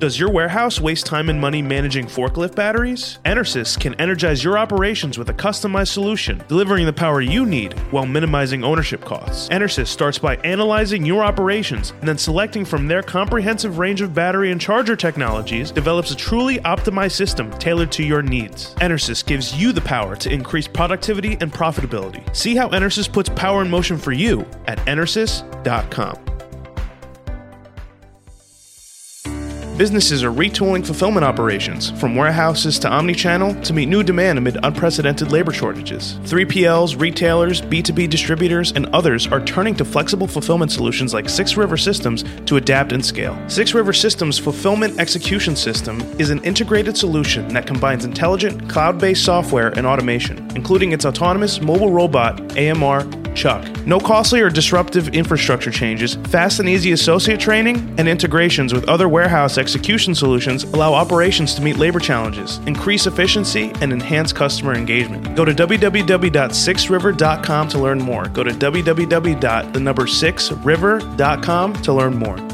Does your warehouse waste time and money managing forklift batteries? Enersys can energize your operations with a customized solution, delivering the power you need while minimizing ownership costs. Enersys starts by analyzing your operations and then selecting from their comprehensive range of battery and charger technologies, develops a truly optimized system tailored to your needs. Enersys gives you the power to increase productivity and profitability. See how Enersys puts power in motion for you at enersys.com. Businesses are retooling fulfillment operations, from warehouses to omnichannel, to meet new demand amid unprecedented labor shortages. 3PLs, retailers, B2B distributors, and others are turning to flexible fulfillment solutions like Six River Systems to adapt and scale. Six River Systems Fulfillment Execution System is an integrated solution that combines intelligent, cloud based software and automation, including its autonomous mobile robot, AMR, Chuck. No costly or disruptive infrastructure changes, fast and easy associate training, and integrations with other warehouse execution solutions allow operations to meet labor challenges, increase efficiency, and enhance customer engagement. Go to www.sixriver.com to learn more. Go to www.the6river.com to learn more.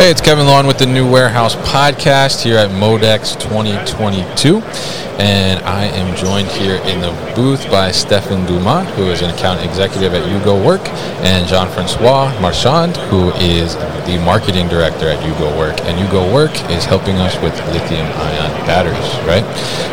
Hey, it's Kevin Lawton with the New Warehouse Podcast here at Modex 2022. And I am joined here in the booth by Stephan Dumont, who is an account executive at UgoWork, and Jean Francois Marchand, who is the marketing director at UgoWork. And UgoWork is helping us with lithium ion batteries, right?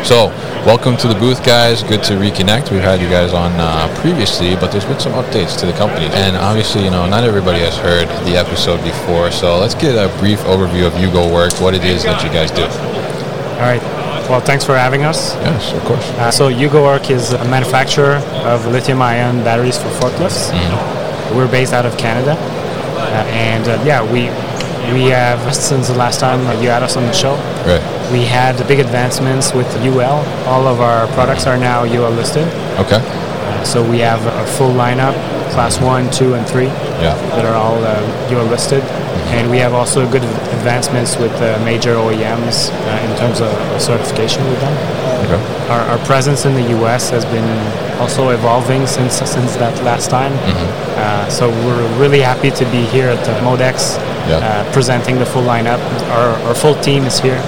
So, welcome to the booth, guys. Good to reconnect. We've had you guys on uh, previously, but there's been some updates to the company. And obviously, you know, not everybody has heard the episode before. So, let's get a brief overview of UgoWork, what it is that you guys do. Well, thanks for having us. Yes, of course. Uh, so Work is a manufacturer of lithium-ion batteries for forklifts. Mm-hmm. We're based out of Canada, uh, and uh, yeah, we we have since the last time you had us on the show. Right. We had big advancements with UL. All of our products are now UL listed. Okay. Uh, so we have a full lineup, class one, two, and three, yeah. that are all uh, UL listed. And we have also good advancements with uh, major OEMs uh, in terms of certification with them. Okay. Our, our, presence in the U.S. has been also evolving since since that last time. Mm-hmm. Uh, so we're really happy to be here at Modex yeah. Uh, presenting the full lineup. Our, our full team is here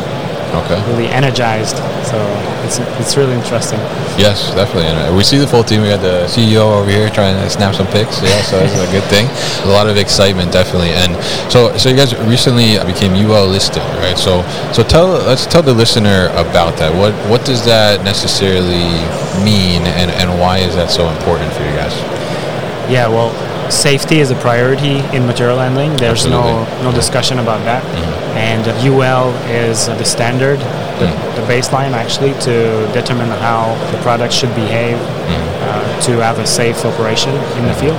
Okay. Really energized. So it's it's really interesting. Yes, definitely. And uh, we see the full team. We got the CEO over here trying to snap some pics. Yeah, so it's a good thing. A lot of excitement, definitely. And so, so you guys recently became UL listed, right? So, so tell let's tell the listener about that. What what does that necessarily mean, and and why is that so important for you guys? Yeah, well, safety is a priority in material handling. There's Absolutely. no no discussion about that. Mm-hmm. And UL is the standard, the, mm-hmm. the, baseline actually to determine how the product should behave mm-hmm. uh, to have a safe operation in the field.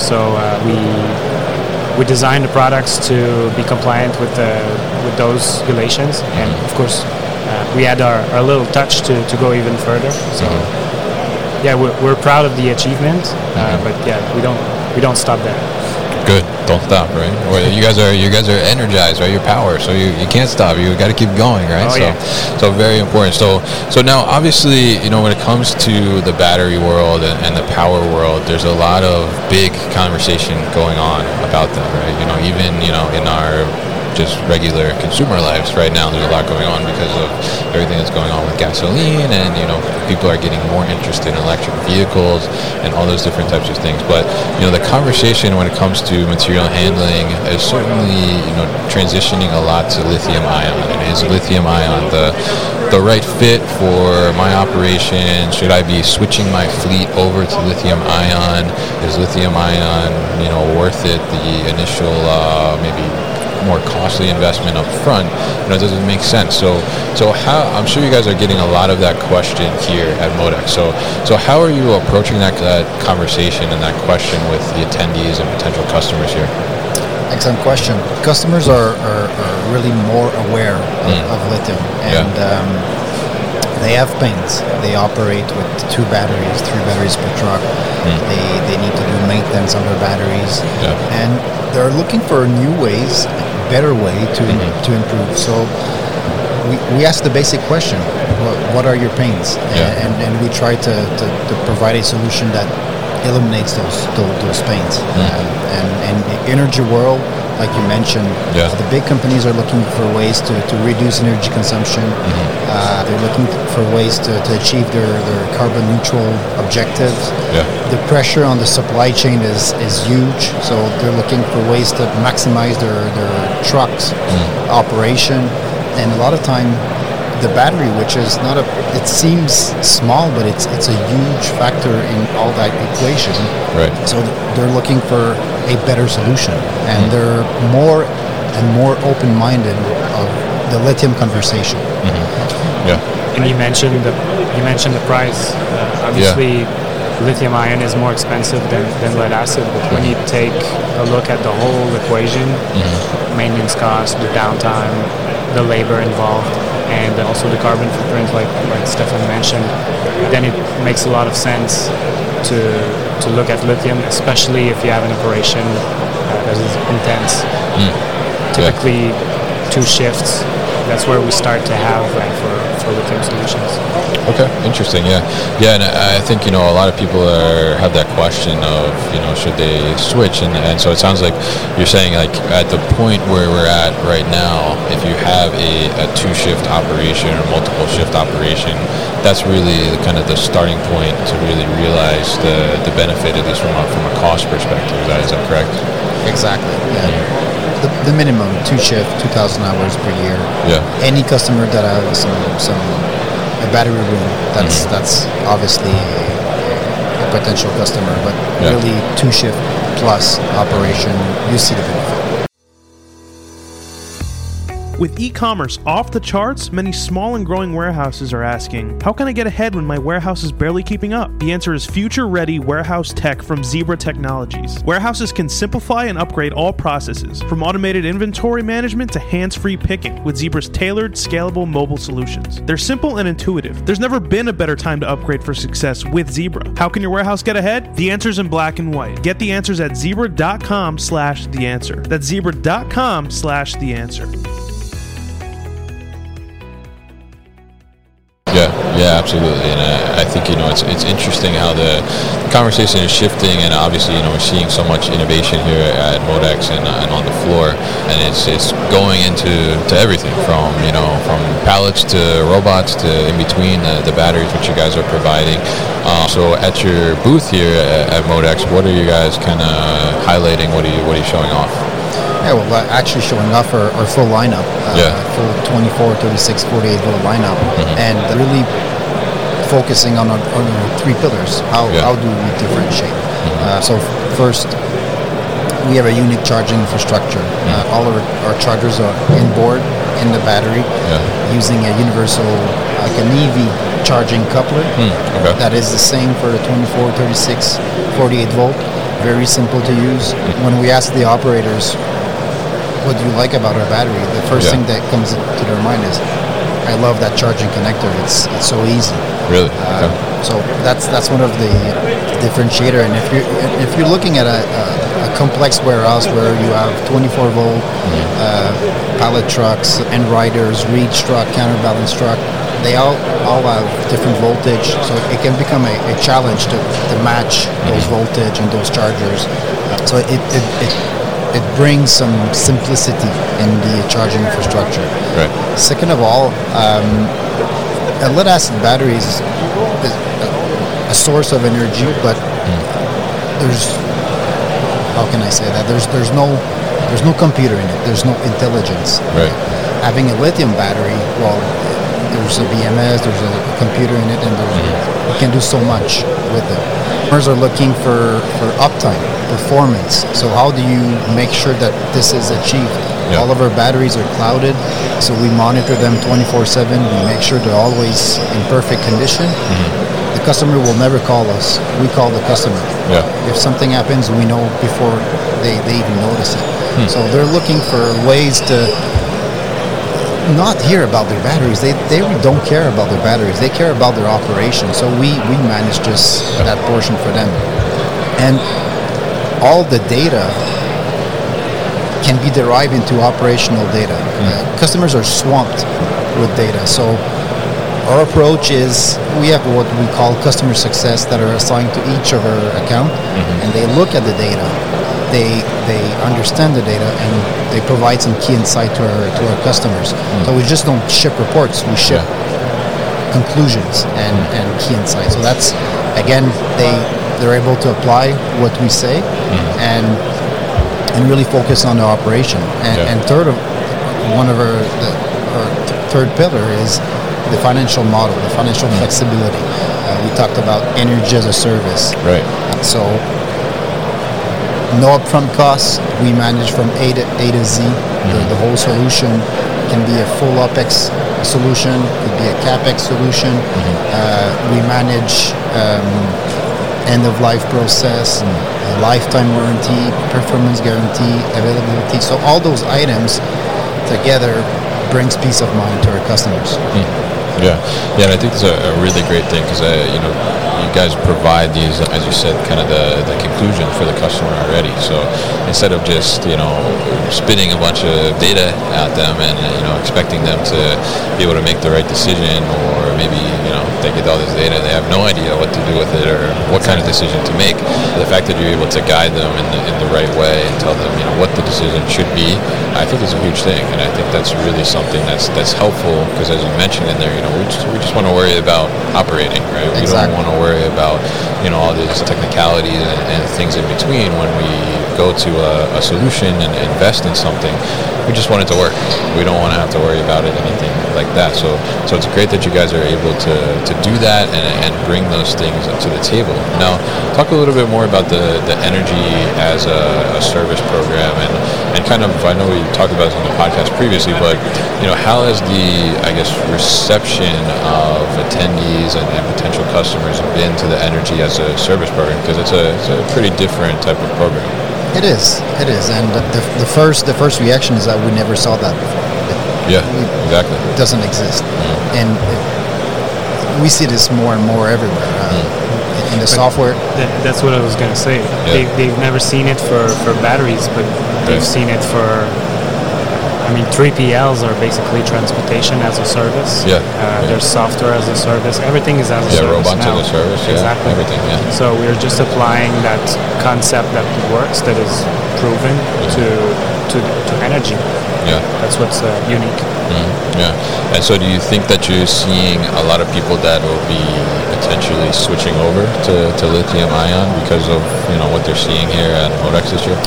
So uh, we we designed the products to be compliant with the with those regulations, and of course uh, we add our, our little touch to, to go even further. So yeah, we're, we're proud of the achievement, uh, but yeah, we don't we don't stop there. Good. Don't stop, right? You guys are you guys are energized, right? Your power, so you, you can't stop. You got to keep going, right? Oh, so yeah. so very important. So so now obviously you know when it comes to the battery world and, and the power world, there's a lot of big conversation going on about that, right? You know, even you know in our just regular consumer lives. Right now, there's a lot going on because of everything that's going on with gasoline, and you know, people are getting more interested in electric vehicles and all those different types of things. But you know, the conversation when it comes to material handling is certainly you know transitioning a lot to lithium ion. And is lithium ion the the right fit for my operation? Should I be switching my fleet over to lithium ion? Is lithium ion, you know, worth it? The initial uh, maybe more costly investment up front, you know, does it make sense? So, so how? I'm sure you guys are getting a lot of that question here at Modex. So, so how are you approaching that, that conversation and that question with the attendees and potential customers here? Excellent question. Customers are, are, are really more aware of, mm. of lithium, and yeah. um, they have pains. They operate with two batteries, three batteries per truck. Mm. They, they need to do maintenance on their batteries, yeah. and they're looking for new ways, better way to mm-hmm. to improve. So we, we ask the basic question: What, what are your pains? Yeah. And, and we try to, to, to provide a solution that eliminates those those, those pains. Mm. and, and energy world, like you mentioned, yeah. the big companies are looking for ways to, to reduce energy consumption. Mm-hmm. Uh, they're looking for ways to, to achieve their, their carbon neutral objectives. Yeah. The pressure on the supply chain is, is huge, so they're looking for ways to maximize their, their trucks mm. operation. And a lot of time, the battery, which is not a, it seems small, but it's it's a huge factor in all that equation. Right. So they're looking for a better solution, and mm-hmm. they're more and more open-minded of the lithium conversation. Mm-hmm. Yeah. And you mentioned the you mentioned the price. Uh, obviously, yeah. lithium ion is more expensive than, than lead acid, but when you take a look at the whole equation, mm-hmm. maintenance cost, the downtime, the labor involved, and also the carbon footprint, like like Stephan mentioned, then it makes a lot of sense to to look at lithium, especially if you have an operation uh, that is intense. Mm. Typically, yeah. two shifts. That's where we start to have like, for for lithium solutions. Okay, interesting. Yeah, yeah, and I think you know a lot of people are have that question of you know should they switch, and, and so it sounds like you're saying like at the point where we're at right now, if you have a, a two shift operation or multiple shift operation, that's really the, kind of the starting point to really realize the the benefit, at least from a, from a cost perspective. Is that is that correct? Exactly. Yeah. Mm-hmm the, the minimum two shift, two thousand hours per year. Yeah. Any customer that has some some a battery room, that's mm-hmm. that's obviously a, a, potential customer. But yeah. really, two shift plus operation, you see the benefit. With e commerce off the charts, many small and growing warehouses are asking, How can I get ahead when my warehouse is barely keeping up? The answer is future ready warehouse tech from Zebra Technologies. Warehouses can simplify and upgrade all processes, from automated inventory management to hands free picking, with Zebra's tailored, scalable mobile solutions. They're simple and intuitive. There's never been a better time to upgrade for success with Zebra. How can your warehouse get ahead? The answer's in black and white. Get the answers at zebra.com slash the answer. That's zebra.com slash the answer. Absolutely, and I, I, think you know it's it's interesting how the conversation is shifting, and obviously you know we're seeing so much innovation here at Modex and, and on the floor, and it's it's going into to everything from you know from pallets to robots to in between the, the batteries which you guys are providing. Uh, so at your booth here at, at Modex, what are you guys kind of highlighting? What are you what are you showing off? Yeah, well, actually showing off our, our full lineup, uh, yeah. full 24, 36, 48 volt lineup, mm-hmm. and really focusing on our, on three pillars. How, yeah. how do we differentiate? Mm-hmm. Uh, so first, we have a unique charging infrastructure. Mm-hmm. Uh, all our, our chargers are inboard in the battery yeah. using a universal, like an EV charging coupler. Mm, okay. That is the same for the 24, 36, 48 volt. Very simple to use. Mm-hmm. When we ask the operators what do you like about our battery, the first yeah. thing that comes to their mind is, I love that charging connector. It's it's so easy. Really? Uh, okay. So that's that's one of the differentiator. And if you if you're looking at a, a, a complex warehouse where you have 24 volt mm-hmm. uh, pallet trucks and riders, reach truck, counterbalance truck, they all all have different voltage, so it can become a, a challenge to, to match those mm-hmm. voltage and those chargers. So it, it, it it brings some simplicity in the charging infrastructure. Right. Second of all, um, a lead acid battery is, is a, a source of energy, but there's how can I say that? There's there's no there's no computer in it. There's no intelligence. Right. Having a lithium battery, well, there's a BMS, there's a computer in it, and there's, mm-hmm. you can do so much with it. Customers are looking for, for uptime, performance. So how do you make sure that this is achieved? Yeah. All of our batteries are clouded, so we monitor them 24/7. We make sure they're always in perfect condition. Mm-hmm. The customer will never call us. We call the customer. Yeah. If something happens, we know before they, they even notice it. Hmm. So they're looking for ways to not hear about their batteries. They, they don't care about their batteries. They care about their operation. So we, we manage just that portion for them. And all the data can be derived into operational data. Uh, customers are swamped with data. So our approach is we have what we call customer success that are assigned to each of our account, mm-hmm. and they look at the data, they they understand the data, and they provide some key insight to our to our customers. Mm. So we just don't ship reports; we ship conclusions and, mm. and key insights. So that's again they they're able to apply what we say mm-hmm. and and really focus on the operation. And, Yeah. and third of one of our, the, our th- third pillar is the financial model, the financial flexibility. Uh, we talked about energy as a service. Right. So no upfront costs. We manage from A to A to Z. The, the whole solution can be a full OPEX solution, it could be a CAPEX solution. Uh, we manage um, end of life process, lifetime warranty, performance guarantee, availability. So all those items together brings peace of mind to our customers. Yeah, yeah, and I think it's a, a really great thing because uh, you know you guys provide these, as you said, kind of the, the conclusion for the customer already. So instead of just you know spitting a bunch of data at them and you know expecting them to be able to make the right decision, or maybe they get all this data, they have no idea what to do with it or what kind of decision to make. The fact that you're able to guide them in the, in the right way and tell them you know what the decision should be, I think is a huge thing, and I think that's really something that's that's helpful because as you mentioned in there, you know we just we just want to worry about operating, right? We Exactly. don't want to worry about you know all these technicalities and, and things in between when we go to a, a solution and invest in something. We just want it to work. We don't want to have to worry about it anything like that. So so it's great that you guys are able to, to do that and, and bring those things to the table. Now, talk a little bit more about the, the energy as a, a service program and, and kind of I know we talked about this on the podcast previously, but you know how has the I guess reception of attendees and, and potential customers been to the energy as a service program because it's a, it's a pretty different type of program. It is, it is, and the, the first the first reaction is that we never saw that before. Yeah, exactly. It doesn't exist, and it, we see this more and more everywhere uh, in the software. That, that's what I was gonna say. They, they've never seen it for, for batteries, but they've Right. seen it for. I mean, 3PLs are basically transportation as a service. Yeah, Uh, yeah. There's software as a service. Everything is as a Yeah, service robots now. as a service. Yeah, Exactly. everything. Yeah. So we're just applying that concept that works, that is proven to to, to energy. Yeah. That's what's uh, unique. Mm, yeah. And so do you think that you're seeing a lot of people that will be potentially switching over to, to lithium ion because of you know what they're seeing here at Modex this year?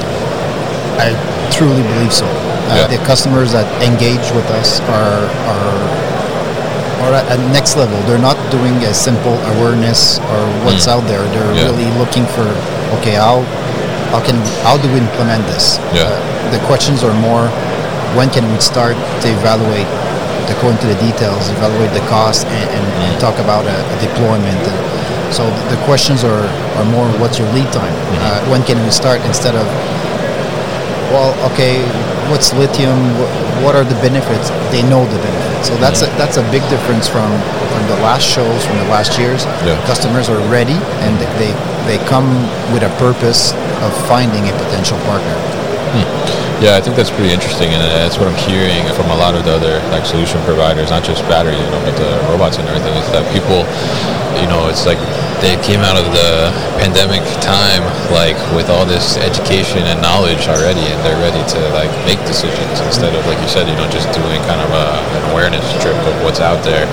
I truly believe so. Uh, Yeah. The customers that engage with us are are are at, next level. They're not doing a simple awareness or what's out there. They're Yeah. really looking for okay, how how can how do we implement this? Yeah. Uh, the questions are more when can we start to evaluate to go into the details, evaluate the cost, and, and, and talk about a, a deployment. And so the questions are, are more what's your lead time? Uh, when can we start instead of well, okay, what's lithium? Wh- What are the benefits? They know the benefits. So that's a, mm-hmm. that's a big difference from, from the last shows, from the last years. Yeah. Customers are ready and they, they come with a purpose of finding a potential partner. Hmm. Yeah, I think that's pretty interesting, and that's what I'm hearing from a lot of the other like solution providers, not just battery, you know, but the robots and everything. Is that people, you know, it's like they came out of the pandemic time like with all this education and knowledge already, and they're ready to like make decisions instead of like you said, you know, just doing kind of a, an awareness trip of what's out there.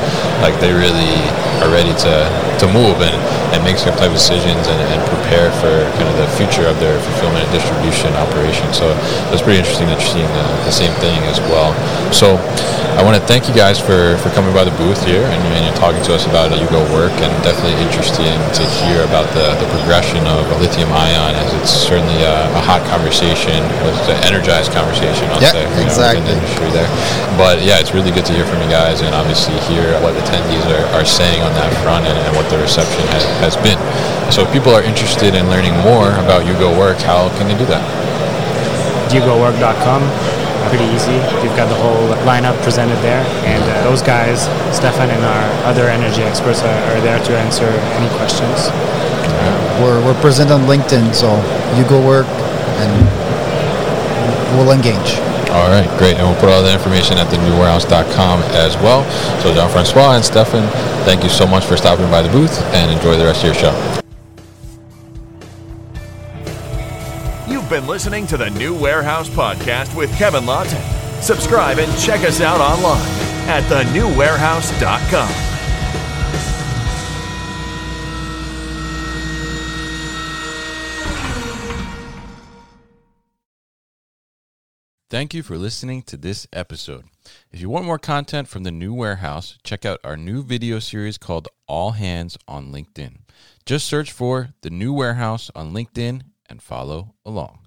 Like they really are ready to to move and, and make some type of decisions and, and prepare for kind of the future of their fulfillment and distribution operation. So it's pretty interesting that you're seeing the, the same thing as well. So I want to thank you guys for, for coming by the booth here and, and you're talking to us about Yugo work and definitely interesting to hear about the, the progression of lithium ion as it's certainly a, a hot conversation, it's an energized conversation, I'll Yeah, say, you know, within the industry there. But yeah, it's really good to hear from you guys and obviously hear what attendees are, are saying on that front and, and what the reception has, has been. So if people are interested in learning more about UgoWork, how can they do that? ugowork.com. Pretty easy. You've got the whole lineup presented there, and uh, those guys, Stephan and our other energy experts, are, are there to answer any questions. We're, we're present on LinkedIn, so UgoWork and we'll engage. All right, great. And we'll put all the information at thenewwarehouse.com as well. So, Jean Francois and Stephan, thank you so much for stopping by the booth and enjoy the rest of your show. You've been listening to the New Warehouse Podcast with Kevin Lawton. Subscribe and check us out online at thenewwarehouse.com. Thank you for listening to this episode. If you want more content from the new warehouse, check out our new video series called All Hands on LinkedIn. Just search for the new warehouse on LinkedIn and follow along.